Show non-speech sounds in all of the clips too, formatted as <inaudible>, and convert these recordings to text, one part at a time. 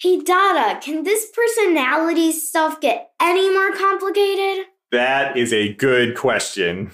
Hey, Dada, can this personality stuff get any more complicated? That is a good question.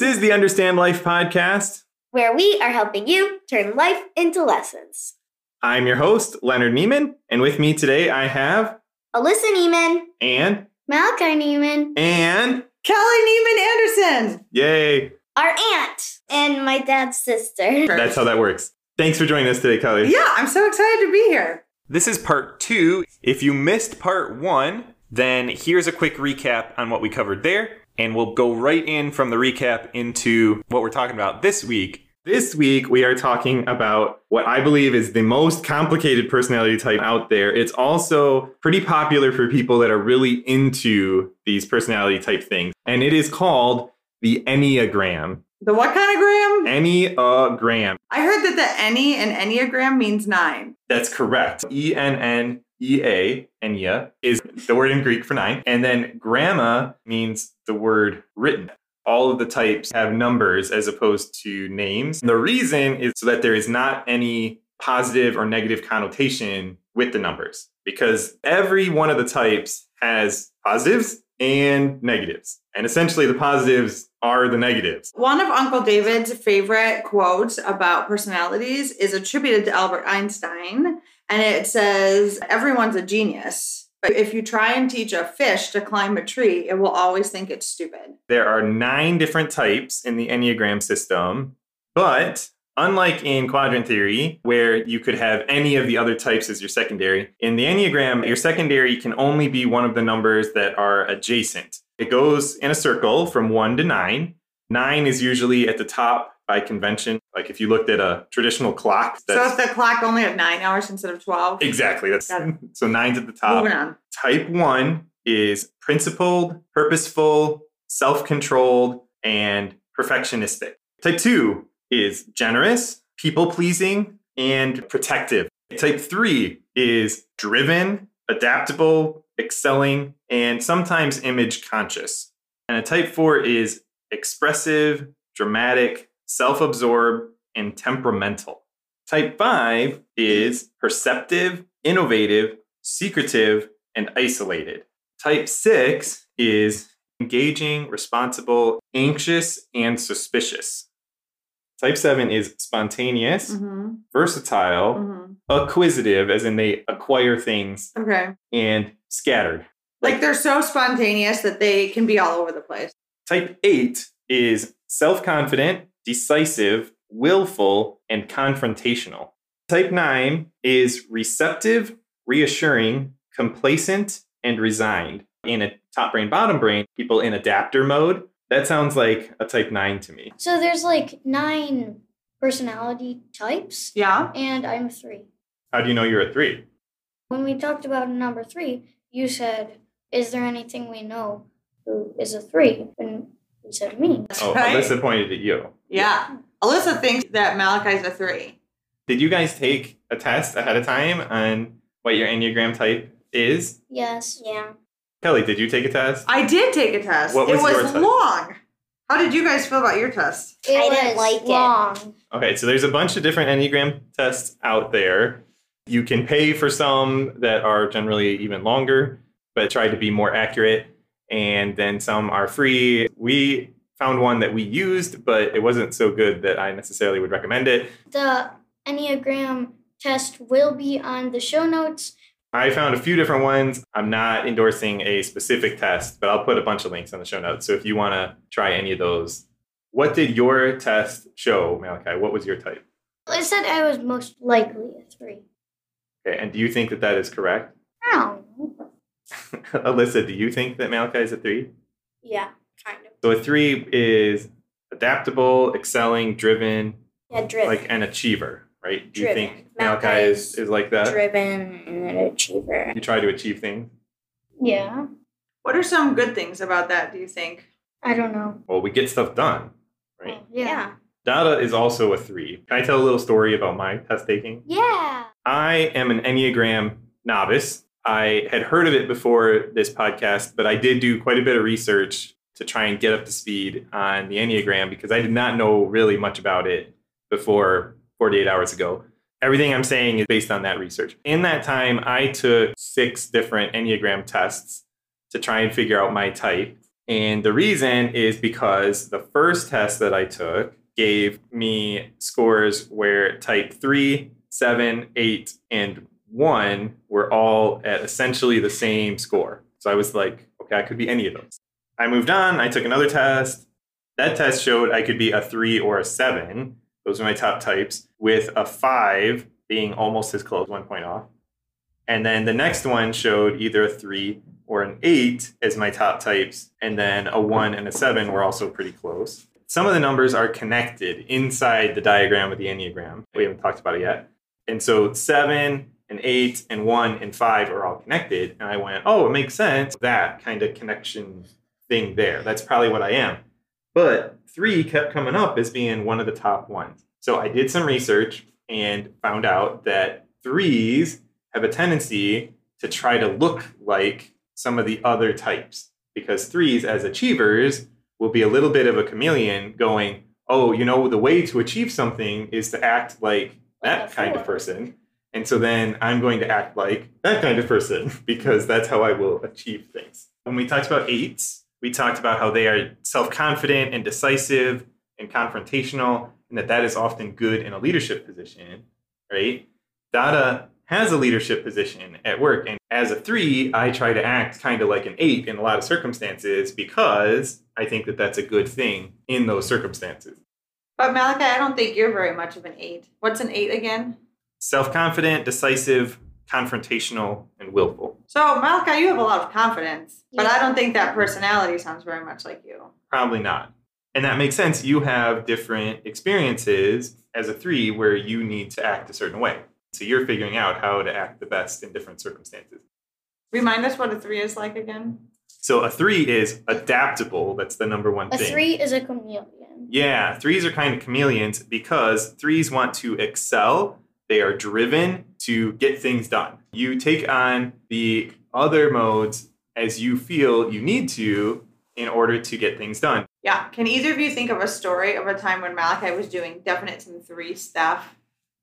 This is the Understand Life podcast. Where we are helping you turn life into lessons. I'm your host, Leonard Nieman, and with me today I have Alyssa Nieman, and Malachi Nieman, and Kelly Nieman Anderson. yay. our aunt, and my dad's sister. That's how that works. Thanks for joining us today, Kelly. Yeah, I'm so excited to be here. This is part two. If you missed part one, then here's a quick recap on what we covered there, and we'll go right in from the recap into what we're talking about this week. This week, we are talking about what I believe is the most complicated personality type out there. It's also pretty popular for people that are really into these personality type things, and it is called the Enneagram. The what kind of gram? Enneagram. I heard that the any and Enneagram means nine. That's correct. E N N E A, ennea, is the word in Greek for nine. And then gramma means the word written. All of the types have numbers as opposed to names. The reason is so that there is not any positive or negative connotation with the numbers because every one of the types has positives and negatives. And essentially, the positives are the negatives. One of Uncle David's favorite quotes about personalities is attributed to Albert Einstein, and it says, Everyone's a genius. But if you try and teach a fish to climb a tree, it will always think it's stupid. There are nine different types in the Enneagram system, but unlike in quadrant theory, where you could have any of the other types as your secondary, in the Enneagram, your secondary can only be one of the numbers that are adjacent. It goes in a circle from one to nine. Nine is usually at the top by convention. Like if you looked at a traditional clock, So if the clock only had nine hours instead of 12, exactly that's <laughs> so nine's at the top. moving on. Type one is principled, purposeful, self controlled, and perfectionistic. Type two is generous, people pleasing, and protective. Type three is driven, adaptable, excelling, and sometimes image conscious. And a type four is expressive, dramatic, self absorbed, and temperamental. Type 5 is perceptive, innovative, secretive, and isolated. Type 6 is engaging, responsible, anxious, and suspicious. Type 7 is spontaneous, Mhm, versatile, mhm. acquisitive, as in they acquire things, Okay. and scattered. Like they're so spontaneous that they can be all over the place. Type 8 is self confident, decisive, willful, and confrontational. Type 9 is receptive, reassuring, complacent, and resigned. In a top brain, bottom brain, people in adapter mode, that sounds like a type 9 to me. So there's like nine personality types, Yeah. and I'm three. How do you know you're a 3? When we talked about number three, you said, Is there anything we know who is a three? And you said me. Oh, Right. Alyssa pointed at you. Yeah. Alyssa thinks that Malachi's a three. Did you guys take a test ahead of time on what your Enneagram type is? Yes. Yeah. Kelly, did you take a test? I did take a test. What it was was your test? long. How did you guys feel about your test? It I didn't was like it. long. Okay, so there's a bunch of different Enneagram tests out there. You can pay for some that are generally even longer, but try to be more accurate. And then some are free. We found one that we used, but it wasn't so good that I necessarily would recommend it. The Enneagram test will be on the show notes. I found a few different ones. I'm not endorsing a specific test, but I'll put a bunch of links on the show notes. So if you want to try any of those, what did your test show, Malachi? What was your type? It said I was most likely a three. Okay, and do you think that that is correct? Know. <laughs> Alyssa, do you think that Malachi is a three? Yeah, kind of. So a three is adaptable, excelling, driven, Yeah, driven. like an achiever, right? Do you think Malachi Malachi is, is is like that? driven and an achiever. You try to achieve things. Yeah. What are some good things about that, do you think? I don't know. Well, we get stuff done, right? Oh, yeah. Dada is also a three. Can I tell a little story about my test taking? Yeah. I am an Enneagram novice. I had heard of it before this podcast, but I did do quite a bit of research to try and get up to speed on the Enneagram because I did not know really much about it before 48 hours ago. Everything I'm saying is based on that research. In that time, I took six different Enneagram tests to try and figure out my type. And the reason is because the first test that I took gave me scores where type three, seven, eight, and one were all at essentially the same score. So I was like, okay, I could be any of those. I moved on. I took another test. That test showed I could be a three or a seven. Those are my top types, with a five being almost as close, one point off. And then the next one showed either a three or an eight as my top types. And then a one and a seven were also pretty close. Some of the numbers are connected inside the diagram of the Enneagram. We haven't talked about it yet. And so seven and eight and one and five are all connected. And I went, oh, it makes sense. That kind of connection thing there. That's probably what I am. But three kept coming up as being one of the top ones. So I did some research and found out that threes have a tendency to try to look like some of the other types because threes, as achievers, will be a little bit of a chameleon going, oh, you know, the way to achieve something is to act like that kind of person. And so then I'm going to act like that kind of person <laughs> because that's how I will achieve things. When we talked about eights, we talked about how they are self confident and decisive and confrontational, and that that is often good in a leadership position, right? Dada has a leadership position at work. And as a three, I try to act kind of like an eight in a lot of circumstances because I think that that's a good thing in those circumstances. But Malachi, I don't think you're very much of an eight. What's an eight again? Self confident, decisive, confrontational, and willful. So Malachi, you have a lot of confidence, but Yeah. I don't think that personality sounds very much like you. Probably not. And that makes sense. You have different experiences as a three where you need to act a certain way. So you're figuring out how to act the best in different circumstances. Remind us what a three is like again. So a three is adaptable. That's the number one A thing. three is a chameleon. Yeah, threes are kind of chameleons because threes want to excel. They are driven to get things done. You take on the other modes as you feel you need to in order to get things done. Yeah. Can either of you think of a story of a time when Malachi was doing definite some three stuff?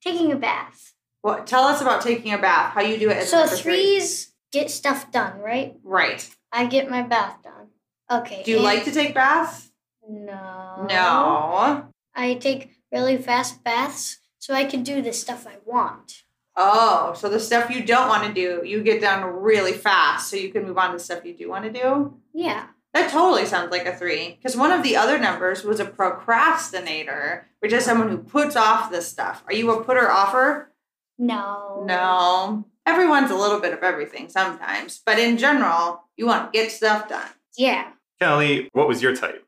Taking a bath. Well, Tell us about taking a bath. How you do it as So number three. threes get stuff done, right? Right. I get my bath done. Okay. Do you like to take baths? No. No. I take really fast baths so I can do the stuff I want. Oh, so the stuff you don't want to do, you get done really fast, so you can move on to stuff you do want to do. Yeah. That totally sounds like a three. Because one of the other numbers was a procrastinator, which is someone who puts off this stuff. Are you a putter offer? No. No. Everyone's a little bit of everything sometimes, but in general, you want to get stuff done. Yeah. Kelly, what was your type?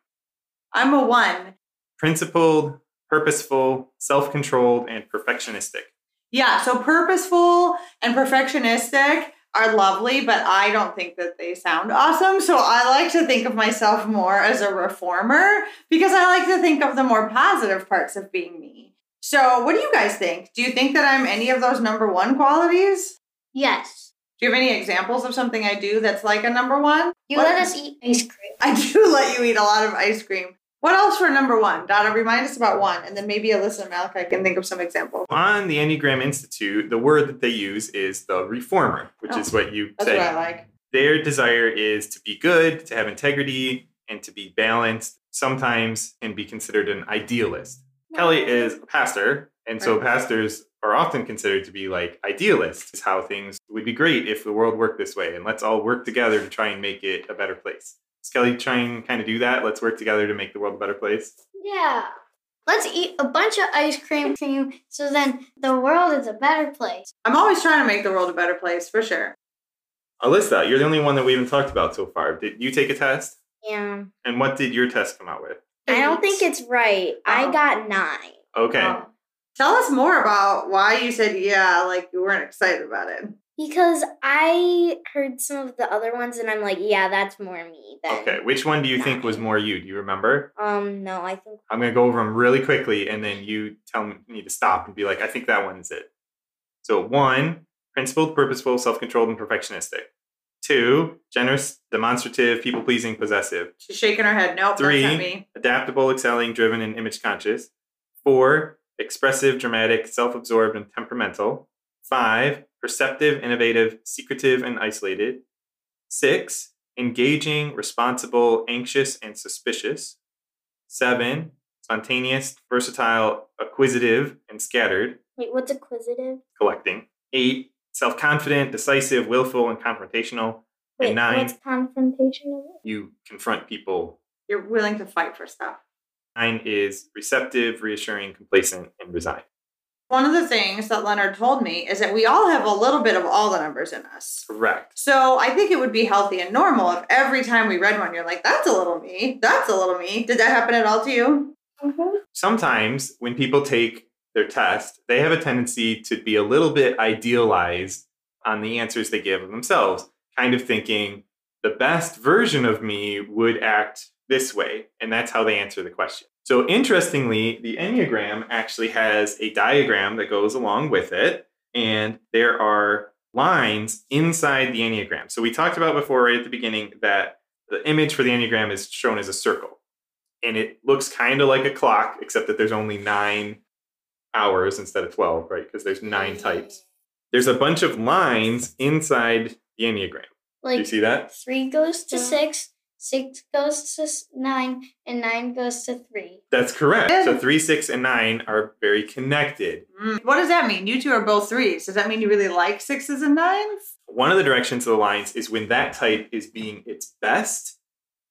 I'm a one. Principled, purposeful, self controlled, and perfectionistic. Yeah, so purposeful and perfectionistic are lovely, but I don't think that they sound awesome. So I like to think of myself more as a reformer because I like to think of the more positive parts of being me. So, what do you guys think? Do you think that I'm any of those number one qualities? Yes. Do you have any examples of something I do that's like a number one? You What- let us eat ice cream. I do <laughs> let you eat a lot of ice cream. What else for number one? Donna, remind us about one, and then maybe Alyssa and Malachi can think of some examples. On the Enneagram Institute, the word that they use is the reformer, which Oh, is what you say. That's said. what I like. Their desire is to be good, to have integrity, and to be balanced, sometimes and be considered an idealist. Kelly is a pastor, and so Right. pastors are often considered to be like idealists, is how things would be great if the world worked this way, and let's all work together to try and make it a better place. Is Kelly trying kind of do that? Let's work together to make the world a better place. Yeah. Let's eat a bunch of ice cream cream so then the world is a better place. I'm always trying to make the world a better place, for sure. Alyssa, you're the only one that we haven't talked about so far. Did you take a test? Yeah. And what did your test come out with? I don't think it's right. Oh. I uh-huh. got nine. Okay. Oh. Tell us more about why you said yeah, like you weren't excited about it. Because I heard some of the other ones and I'm like, yeah, that's more me. Than, Okay, which one do you think was more you? Do you remember? Um, no, I think I'm gonna go over them really quickly, and then you tell me to stop and be like, I think that one's it. So one, principled, purposeful, self-controlled, and perfectionistic. Two, generous, demonstrative, people-pleasing, possessive. She's shaking her head. Nope, Three. that's not me. Adaptable, excelling, driven, and image conscious. Four, expressive, dramatic, self-absorbed, and temperamental. Five, perceptive, innovative, secretive, and isolated. Six, engaging, responsible, anxious, and suspicious. Seven, spontaneous, versatile, acquisitive, and scattered, wait, what's acquisitive? collecting. Eight, self confident, decisive, willful, and confrontational. Wait, and nine, what's confrontation? you confront people. You're willing to fight for stuff. Nine is receptive, reassuring, complacent, and resigned. One of the things that Leonard told me is that we all have a little bit of all the numbers in us. Correct. So I think it would be healthy and normal if every time we read one, you're like, that's a little me. That's a little me. Did that happen at all to you? Mm-hmm. Sometimes when people take their test, they have a tendency to be a little bit idealized on the answers they give themselves, kind of thinking the best version of me would act this way. And that's how they answer the question. So, interestingly, the Enneagram actually has a diagram that goes along with it, and there are lines inside the Enneagram. So, we talked about before, right at the beginning, that the image for the Enneagram is shown as a circle. And it looks kind of like a clock, except that there's only nine hours instead of 12, right? Because there's nine mm-hmm. types. There's a bunch of lines inside the Enneagram. Like, Do you see that? three goes to Yeah. six, six goes to nine, and nine goes to three. That's correct. So three, six, and nine are very connected. Mm, What does that mean? You two are both threes. Does that mean you really like sixes and nines? One of the directions of the lines is when that type is being its best,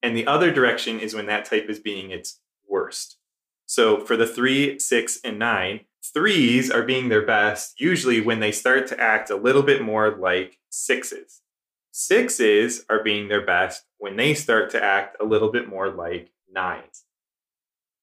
and the other direction is when that type is being its worst. So for the three, six, and nine, threes are being their best usually when they start to act a little bit more like sixes. Sixes are being their best when they start to act a little bit more like nines.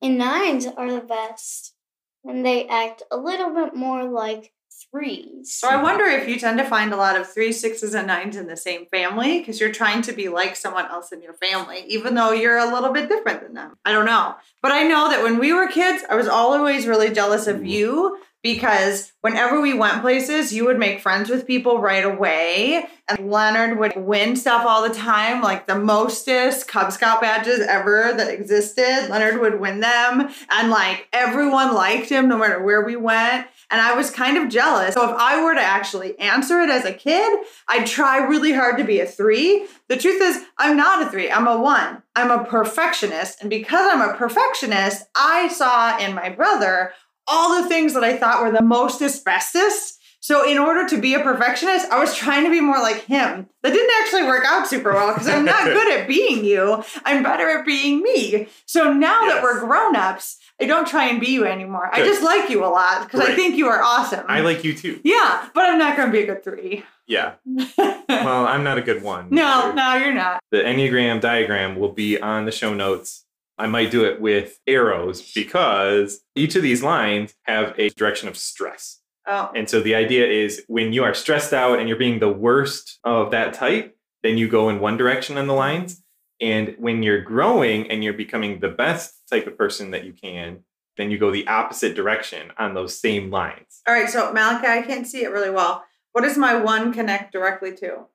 And nines are the best when they act a little bit more like threes. So I wonder if you tend to find a lot of threes, sixes, and nines in the same family because you're trying to be like someone else in your family, even though you're a little bit different than them. I don't know. But I know that when we were kids, I was always really jealous of mm. you because whenever we went places, you would make friends with people right away. And Leonard would win stuff all the time, like the mostest Cub Scout badges ever that existed. Leonard would win them. And like everyone liked him no matter where we went. And I was kind of jealous. So if I were to actually answer it as a kid, I'd try really hard to be a three. The truth is, I'm not a three, I'm a one. I'm a perfectionist. And because I'm a perfectionist, I saw in my brother all the things that I thought were the most asbestos. So in order to be a perfectionist, I was trying to be more like him. That didn't actually work out super well because I'm not <laughs> good at being you. I'm better at being me. So now that we're grown-ups, I don't try and be you anymore. I just like you a lot because I think you are awesome. I like you too. Yeah, but I'm not going to be a good three. Yeah. <laughs> Well, I'm not a good one. No, no, you're not. The Enneagram diagram will be on the show notes. I might do it with arrows because each of these lines have a direction of stress. Oh, And so the idea is when you are stressed out and you're being the worst of that type, then you go in one direction on the lines. And when you're growing and you're becoming the best type of person that you can, then you go the opposite direction on those same lines. all right. So Malachi, I can't see it really well. What does my one connect directly to?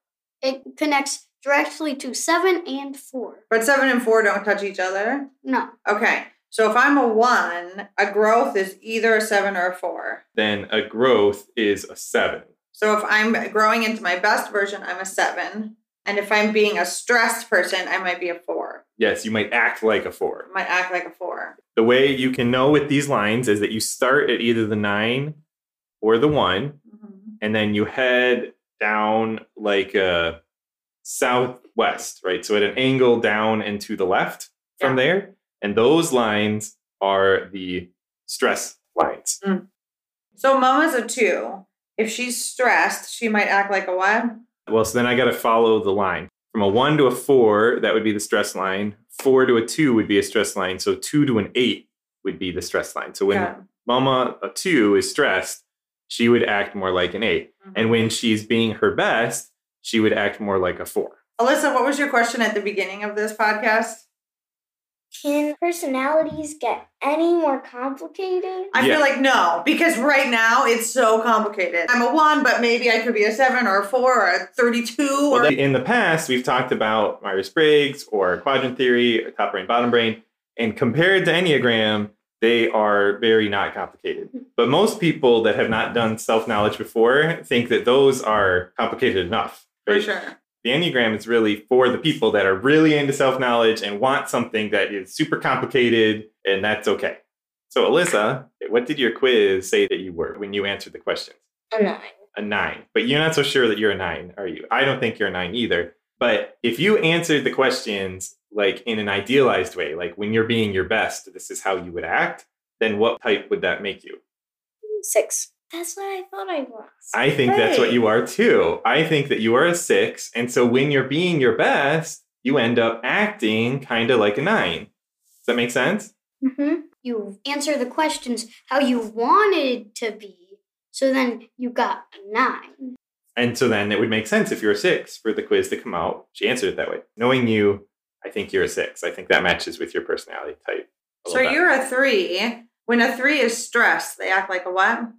It connects directly to seven and four. But seven and four don't touch each other. No. Okay. So if I'm a one, a growth is either a seven or a four. Then a growth is a seven. So if I'm growing into my best version, I'm a seven. And if I'm being a stressed person, I might be a four. Yes, you might act like a four. I might act like a four. The way you can know with these lines is that you start at either the nine or the one, Mhm. and then you head down like a southwest, right? So at an angle down and to the left from there. And those lines are the stress lines. Mm. So mama's a two. If she's stressed, she might act like a what? Well, so then I got to follow the line. From a one to a four, that would be the stress line. Four to a two would be a stress line. So two to an eight would be the stress line. So when Yeah. mama, a two, is stressed, she would act more like an 8. Mm-hmm. And when she's being her best, she would act more like a 4. Alyssa, what was your question at the beginning of this podcast? Can personalities get any more complicated? I Yeah. feel like no, because right now it's so complicated. I'm a one, but maybe I could be a seven or a four or a 32 or that- in the past, we've talked about Myers Briggs or quadrant theory, or top brain, bottom brain, and compared to Enneagram, they are very not complicated. But most people that have not done self knowledge before think that those are complicated enough. For sure. The Enneagram is really for the people that are really into self knowledge and want something that is super complicated, and that's okay. So, Alyssa, what did your quiz say that you were when you answered the questions? A nine. a nine, but you're not so sure that you're a nine, are you? I don't think you're a nine either. But if you answered the questions like in an idealized way, like when you're being your best, this is how you would act, then what type would that make you? Six. That's what I thought I was. I think that's what you are too. I think that you are a six. And so when you're being your best, you end up acting kind of like a nine. Does that make sense? Mm-hmm. You answer the questions how you wanted to be, so then you got a nine. And so then it would make sense if you're a six for the quiz to come out. She answered it that way. Knowing you, I think you're a six. I think that matches with your personality type. So bit. you're a three. When a three is stressed, they act like a what?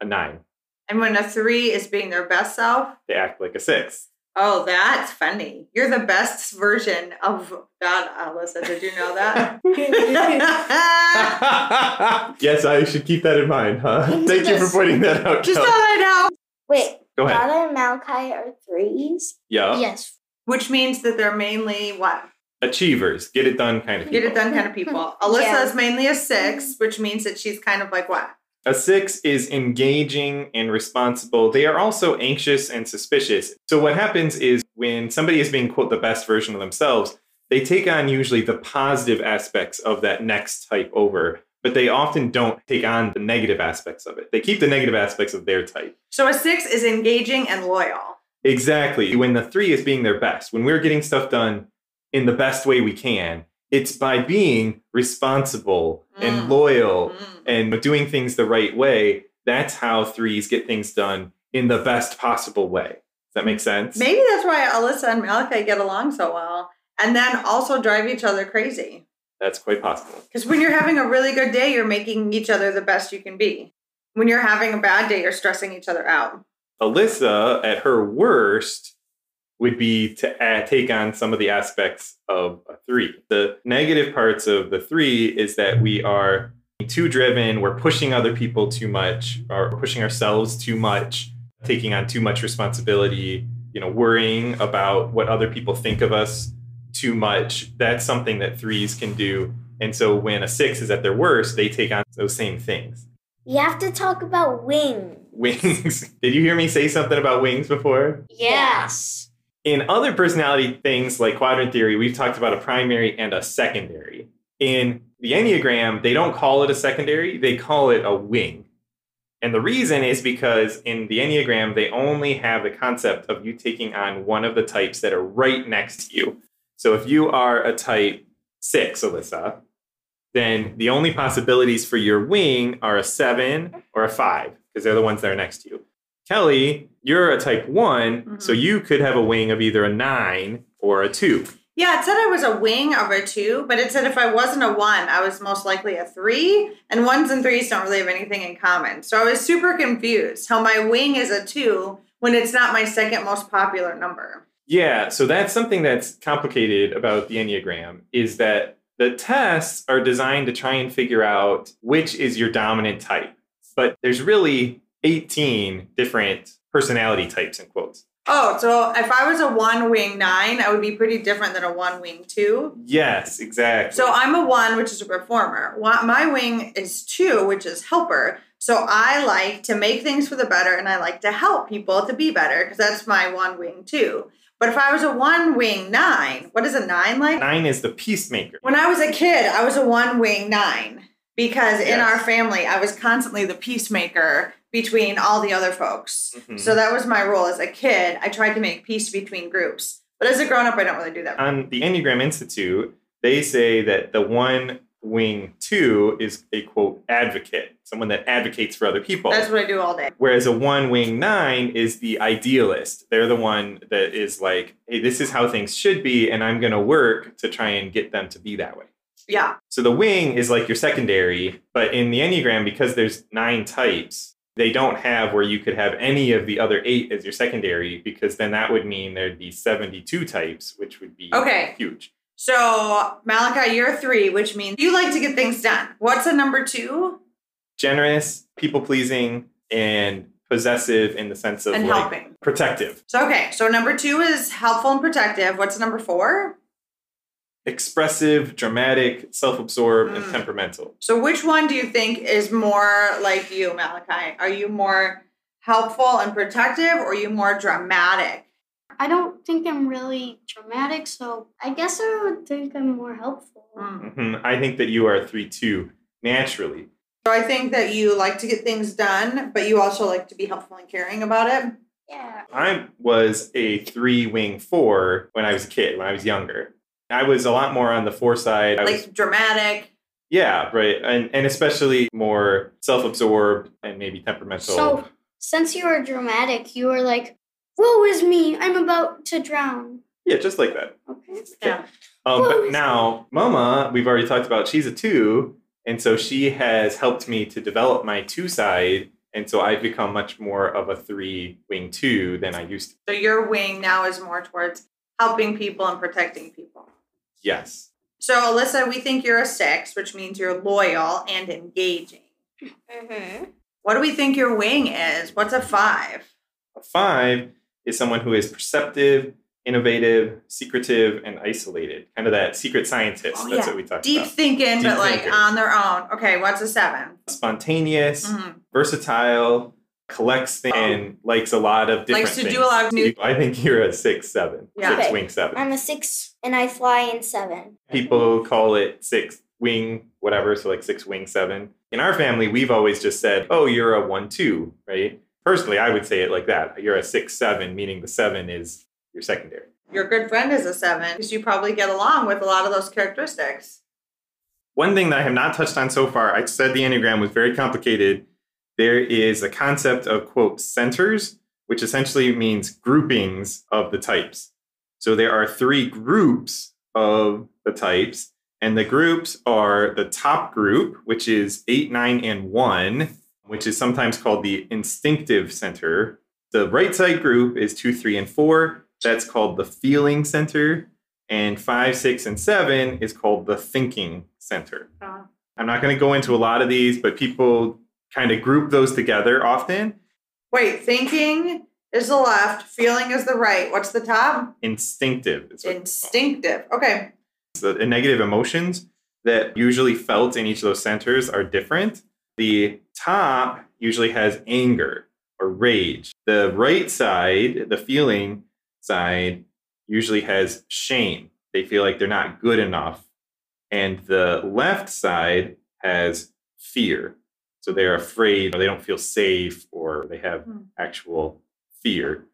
A nine. And when a three is being their best self, They act like a six. oh, that's funny. You're the best version of God, Alyssa. Did you know that? <laughs> yes, I should keep that in mind, huh? Thank you for pointing that out. Just Kelly. thought I know. Wait, Go ahead. Donna and Malachi are threes. Yeah. Yes. Which means that they're mainly what? Achievers, get it done kind of people. Get people. it done kind of <laughs> people. Alyssa Yeah. is mainly a six, which means that she's kind of like what? A six is engaging and responsible. They are also anxious and suspicious. So, what happens is when somebody is being, quote, the best version of themselves, they take on usually the positive aspects of that next type over, but they often don't take on the negative aspects of it. They keep the negative aspects of their type. So a six is engaging and loyal. Exactly. When the three is being their best, when we're getting stuff done in the best way we can, it's by being responsible and Mm. loyal Mm. and doing things the right way. That's how threes get things done in the best possible way. Does that make sense? Maybe that's why Alyssa and Malachi get along so well. And then also drive each other crazy. That's quite possible. Because when you're having a <laughs> really good day, you're making each other the best you can be. When you're having a bad day, you're stressing each other out. Alyssa, at her worst, would be to add, take on some of the aspects of a three. The negative parts of the three is that we are too driven, we're pushing other people too much, or pushing ourselves too much, taking on too much responsibility, you know, worrying about what other people think of us too much. That's something that threes can do. And so when a six is at their worst, they take on those same things. You have to talk about wings. Wings. <laughs> Did you hear me say something about wings before? Yes. In other personality things like quadrant theory, we've talked about a primary and a secondary. In the Enneagram, they don't call it a secondary, they call it a wing. And the reason is because in the Enneagram, they only have the concept of you taking on one of the types that are right next to you. So if you are a type six, Alyssa, then the only possibilities for your wing are a seven or a five, because they're the ones that are next to you. Kelly, you're a type one, so Mhm. you could have a wing of either a nine or a two. Yeah, it said I was a wing of a two, but it said if I wasn't a one, I was most likely a three. And ones and threes don't really have anything in common. So I was super confused how my wing is a two when it's not my second most popular number. Yeah, so that's something that's complicated about the Enneagram is that the tests are designed to try and figure out which is your dominant type. But there's really 18 different personality types in quotes. Oh, so if I was a one wing nine, I would be pretty different than a one wing two. Yes, exactly. So I'm a one, which is a performer. My wing is two, which is helper. So I like to make things for the better and I like to help people to be better because that's my one wing two. But if I was a one wing nine, what is a nine like? Nine is the peacemaker. When I was a kid, I was a one wing nine because in our family, I was constantly the peacemaker between all the other folks. Mhm. So that was my role as a kid. I tried to make peace between groups. But as a grown up, I don't really do that. On the Enneagram Institute, they say that the one wing two is a quote advocate, someone that advocates for other people. That's what I do all day. Whereas a one wing nine is the idealist. They're the one that is like, hey, this is how things should be, and I'm going to work to try and get them to be that way. Yeah. So the wing is like your secondary, but in the Enneagram, because there's nine types, they don't have where you could have any of the other eight as your secondary, because then that would mean there'd be 72 types, which would be Okay. huge. So Malachi, you're three, which means you like to get things done. What's a number two? Generous, people pleasing, and possessive in the sense of And like helping. protective. So okay, so number two is helpful and protective. What's number four? Expressive, dramatic, self-absorbed, and Mm. temperamental. So which one do you think is more like you, Malachi? Are you more helpful and protective or are you more dramatic? I don't think I'm really dramatic, so I guess I would think I'm more helpful. Mm. Mhm. I think that you are a three-two naturally. So I think that you like to get things done, but you also like to be helpful and caring about it. Yeah. I was a three-wing four when I was a kid, when I was younger. I was a lot more on the four side. I Like was, dramatic. yeah, right, and and especially more self-absorbed and maybe temperamental. So since you are dramatic, you are like, "Woe is me! I'm about to drown." yeah, just like that. Okay. Yeah. Um, but now, Mama, we've already talked about, she's a two. And so she has helped me to develop my two side. And so I've become much more of a three wing two than I used to. So your wing now is more towards helping people and protecting people. Yes. So Alyssa, we think you're a six, which means you're loyal and engaging. Mm-hmm. What do we think your wing is? What's a five? A five is someone who is perceptive, innovative, secretive, and isolated. Kind of that secret scientist. Oh, That's yeah. what we talked about. Deep about. thinking, Deep but like thinker. on their own. Okay, what's a seven? Spontaneous, Mhm. versatile, collects things, and oh. likes a lot of different Likes to do a lot of new- I think you're a six, seven. Yeah. Six Okay. wing seven. I'm a six and I fly in seven. people call it six wing whatever so like six wing seven in our family we've always just said oh you're a one two right personally i would say it like that you're a six seven meaning the seven is your secondary Your good friend is a seven because you probably get along with a lot of those characteristics. one thing that i have not touched on so far i said the enneagram was very complicated there is a concept of quote centers which essentially means groupings of the types so there are three groups of the types And the groups are the top group, which is eight, nine, and one, which is sometimes called the instinctive center. The right side group is two, three, and four. That's called the feeling center. And five, six, and seven is called the thinking center. Uh, I'm not going to go into a lot of these, but people kind of group those together often. wait, thinking is the left, feeling is the right. What's the top? Instinctive. Instinctive. Okay. the the negative emotions that usually felt in each of those centers are different. The top usually has anger or rage. The right side, the feeling side, usually has shame. They feel like they're not good enough. And the left side has fear. So they're afraid or they don't feel safe or they have Hmm. actual fear.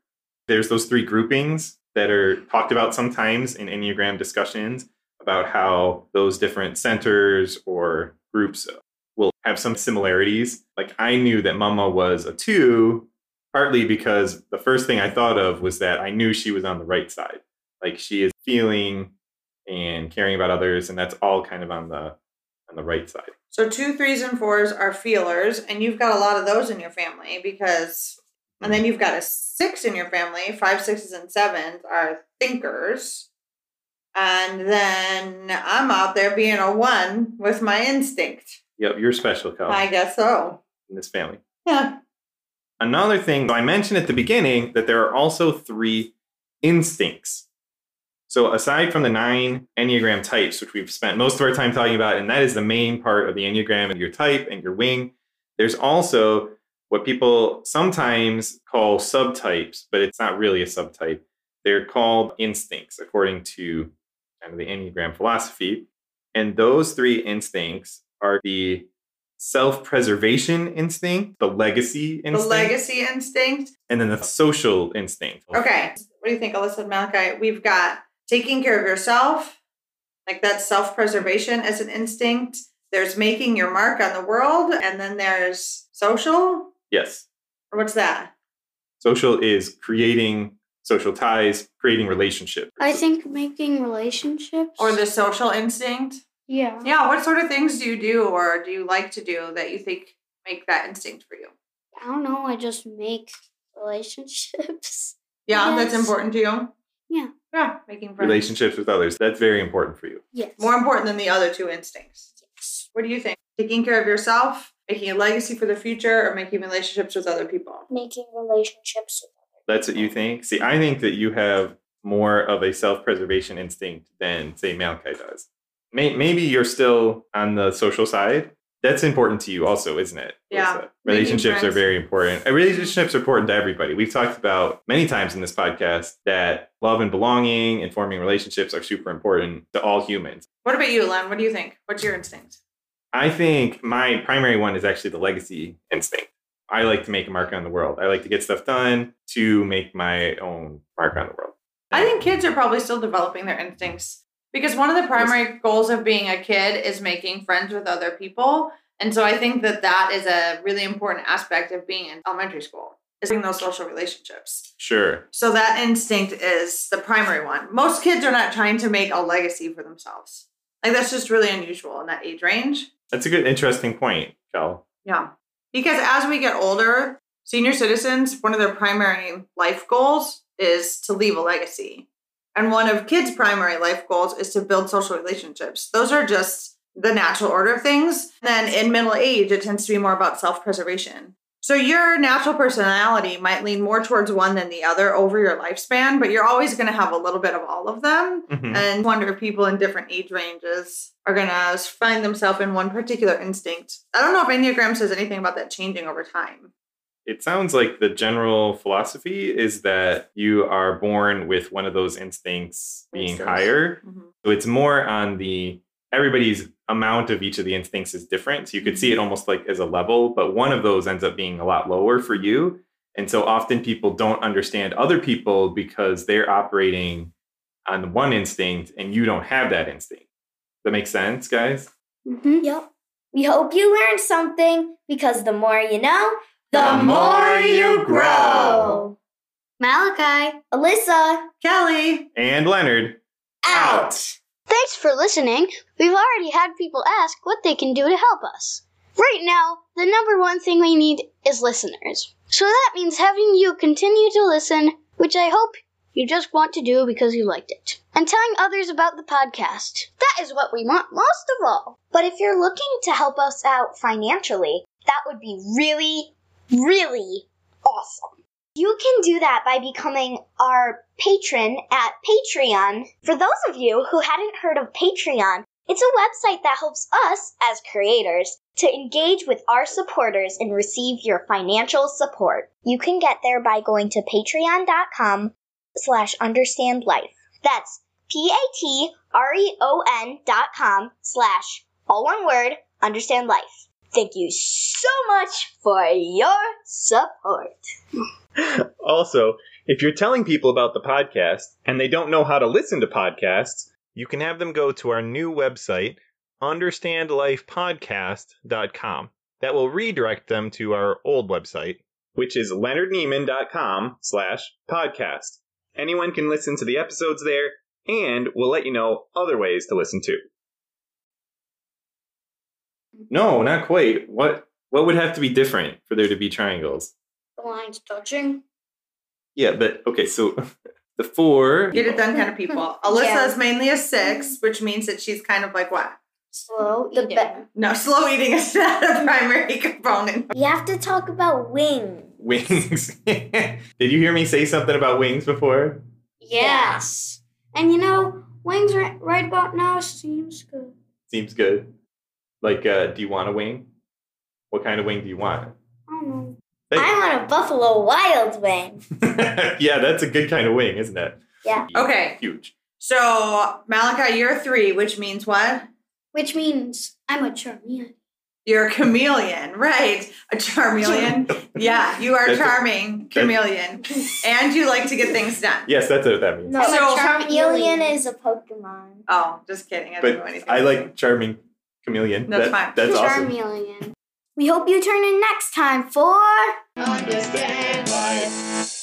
There's those three groupings that are talked about sometimes in Enneagram discussions about how those different centers or groups will have some similarities. Like I knew that Mama was a two, partly because the first thing I thought of was that I knew she was on the right side. Like she is feeling and caring about others, and that's all kind of on the on the right side. So two threes and fours are feelers, and you've got a lot of those in your family because, and then you've got a six in your family. Five, sixes, and sevens are thinkers. And then I'm out there being a one with my instinct. Yep, you're special, Cal, I guess so. in this family. Yeah. Another thing I mentioned at the beginning that there are also three instincts. So aside from the nine Enneagram types, which we've spent most of our time talking about, and that is the main part of the Enneagram and your type and your wing, there's also what people sometimes call subtypes, but it's not really a subtype. They're called instincts according to kind of the Enneagram philosophy. And those three instincts are the self-preservation instinct, the legacy instinct, The legacy instinct. and then the social instinct. Okay. What do you think, Alyssa and Malachi? We've got taking care of yourself, Like that's self preservation as an instinct. There's making your mark on the world, and then there's social. Yes. Or what's that? Social is creating social ties, creating relationships. I think making relationships. Or the social instinct. yeah. Yeah, what sort of things do you do or do you like to do that you think make that instinct for you? I don't know. I just make relationships. Yeah, that's important to you. Yeah. Yeah, making friends. Relationships with others. That's very important for you. Yes. More important than the other two instincts. Yes. What do you think? Taking care of yourself, making a legacy for the future, or making relationships with other people? Making relationships with others. That's what you think? See, I think that you have more of a self preservation instinct than, say, Malachi does. May- Maybe you're still on the social side. That's important to you, also, isn't it? Yeah. Melissa? Relationships are very important. Relationships are important to everybody. We've talked about many times in this podcast that love and belonging and forming relationships are super important to all humans. What about you, Len? What do you think? What's your instinct? I think my primary one is actually the legacy instinct. I like to make a mark on the world. I like to get stuff done to make my own mark on the world. I think kids are probably still developing their instincts because one of the primary goals of being a kid is making friends with other people. And so I think that that is a really important aspect of being in elementary school, is having those social relationships. Sure. So that instinct is the primary one. Most kids are not trying to make a legacy for themselves. Like that's just really unusual in that age range. That's a good, interesting point, Kel. Yeah. Because as we get older, senior citizens, one of their primary life goals is to leave a legacy. And one of kids' primary life goals is to build social relationships. Those are just the natural order of things. Then in middle age, it tends to be more about self preservation. So your natural personality might lean more towards one than the other over your lifespan, but you're always going to have a little bit of all of them. Mhm. And wonder if people in different age ranges are going to find themselves in one particular instinct. I don't know if Enneagram says anything about that changing over time. It sounds like the general philosophy is that you are born with one of those instincts being Instincts. higher. Mhm. So it's more on the everybody's amount of each of the instincts is different. So you could see it almost like as a level, but one of those ends up being a lot lower for you. And so often people don't understand other people because they're operating on one instinct and you don't have that instinct. That makes sense, guys? Mm-hmm. Yep. We hope you learned something because the more you know, The more you grow. Malachi. Alyssa, Kelly, And Leonard, out. Thanks for listening. We've already had people ask what they can do to help us. Right now, the number one thing we need is listeners. So that means having you continue to listen, which I hope you just want to do because you liked it, and telling others about the podcast. That is what we want most of all. But if you're looking to help us out financially, that would be really, really awesome. You can do that by becoming our patron at Patreon. For those of you who hadn't heard of Patreon, it's a website that helps us, as creators, to engage with our supporters and receive your financial support. You can get there by going to patreon.com slash understand life. That's P-A-T-R-E-O-N dot com slash, all one word, understand life. Thank you so much for your support. Also, if you're telling people about the podcast and they don't know how to listen to podcasts, you can have them go to our new website, understandlifepodcast.com. That will redirect them to our old website. which is leonardnieman.com slash podcast. Anyone can listen to the episodes there, and we'll let you know other ways to listen to. No, not quite. What what would have to be different for there to be triangles? The lines touching. Yeah, but okay, so <laughs> the four get it done kind of people. <laughs> Alyssa Yeah. is mainly a six, mm-hmm. which means that she's kind of like what? Slow The eating. be- No, <laughs> slow eating is not a primary component. We have to talk about wings. wings. Did you hear me say something about wings before? yes. And you know, wings right, right about now seems good. Seems good. Like, uh, do you want a wing? What kind of wing do you want? I don't know. I want a Buffalo Wild wing. <laughs> yeah, that's a good kind of wing, isn't it? Yeah. Okay. Huge. So, Malachi, you're three, which means what? Which means I'm a charmeleon. You're a chameleon, right? A charmeleon. <laughs> yeah, you are that's charming a, chameleon, and you like to get things done. Yes, that's what that means. No, so, charmeleon is a Pokemon. Oh, just kidding. I but I like charming chameleon. That's that, fine. That's Charmeleon. Awesome. We hope you turn in next time for Understand Life.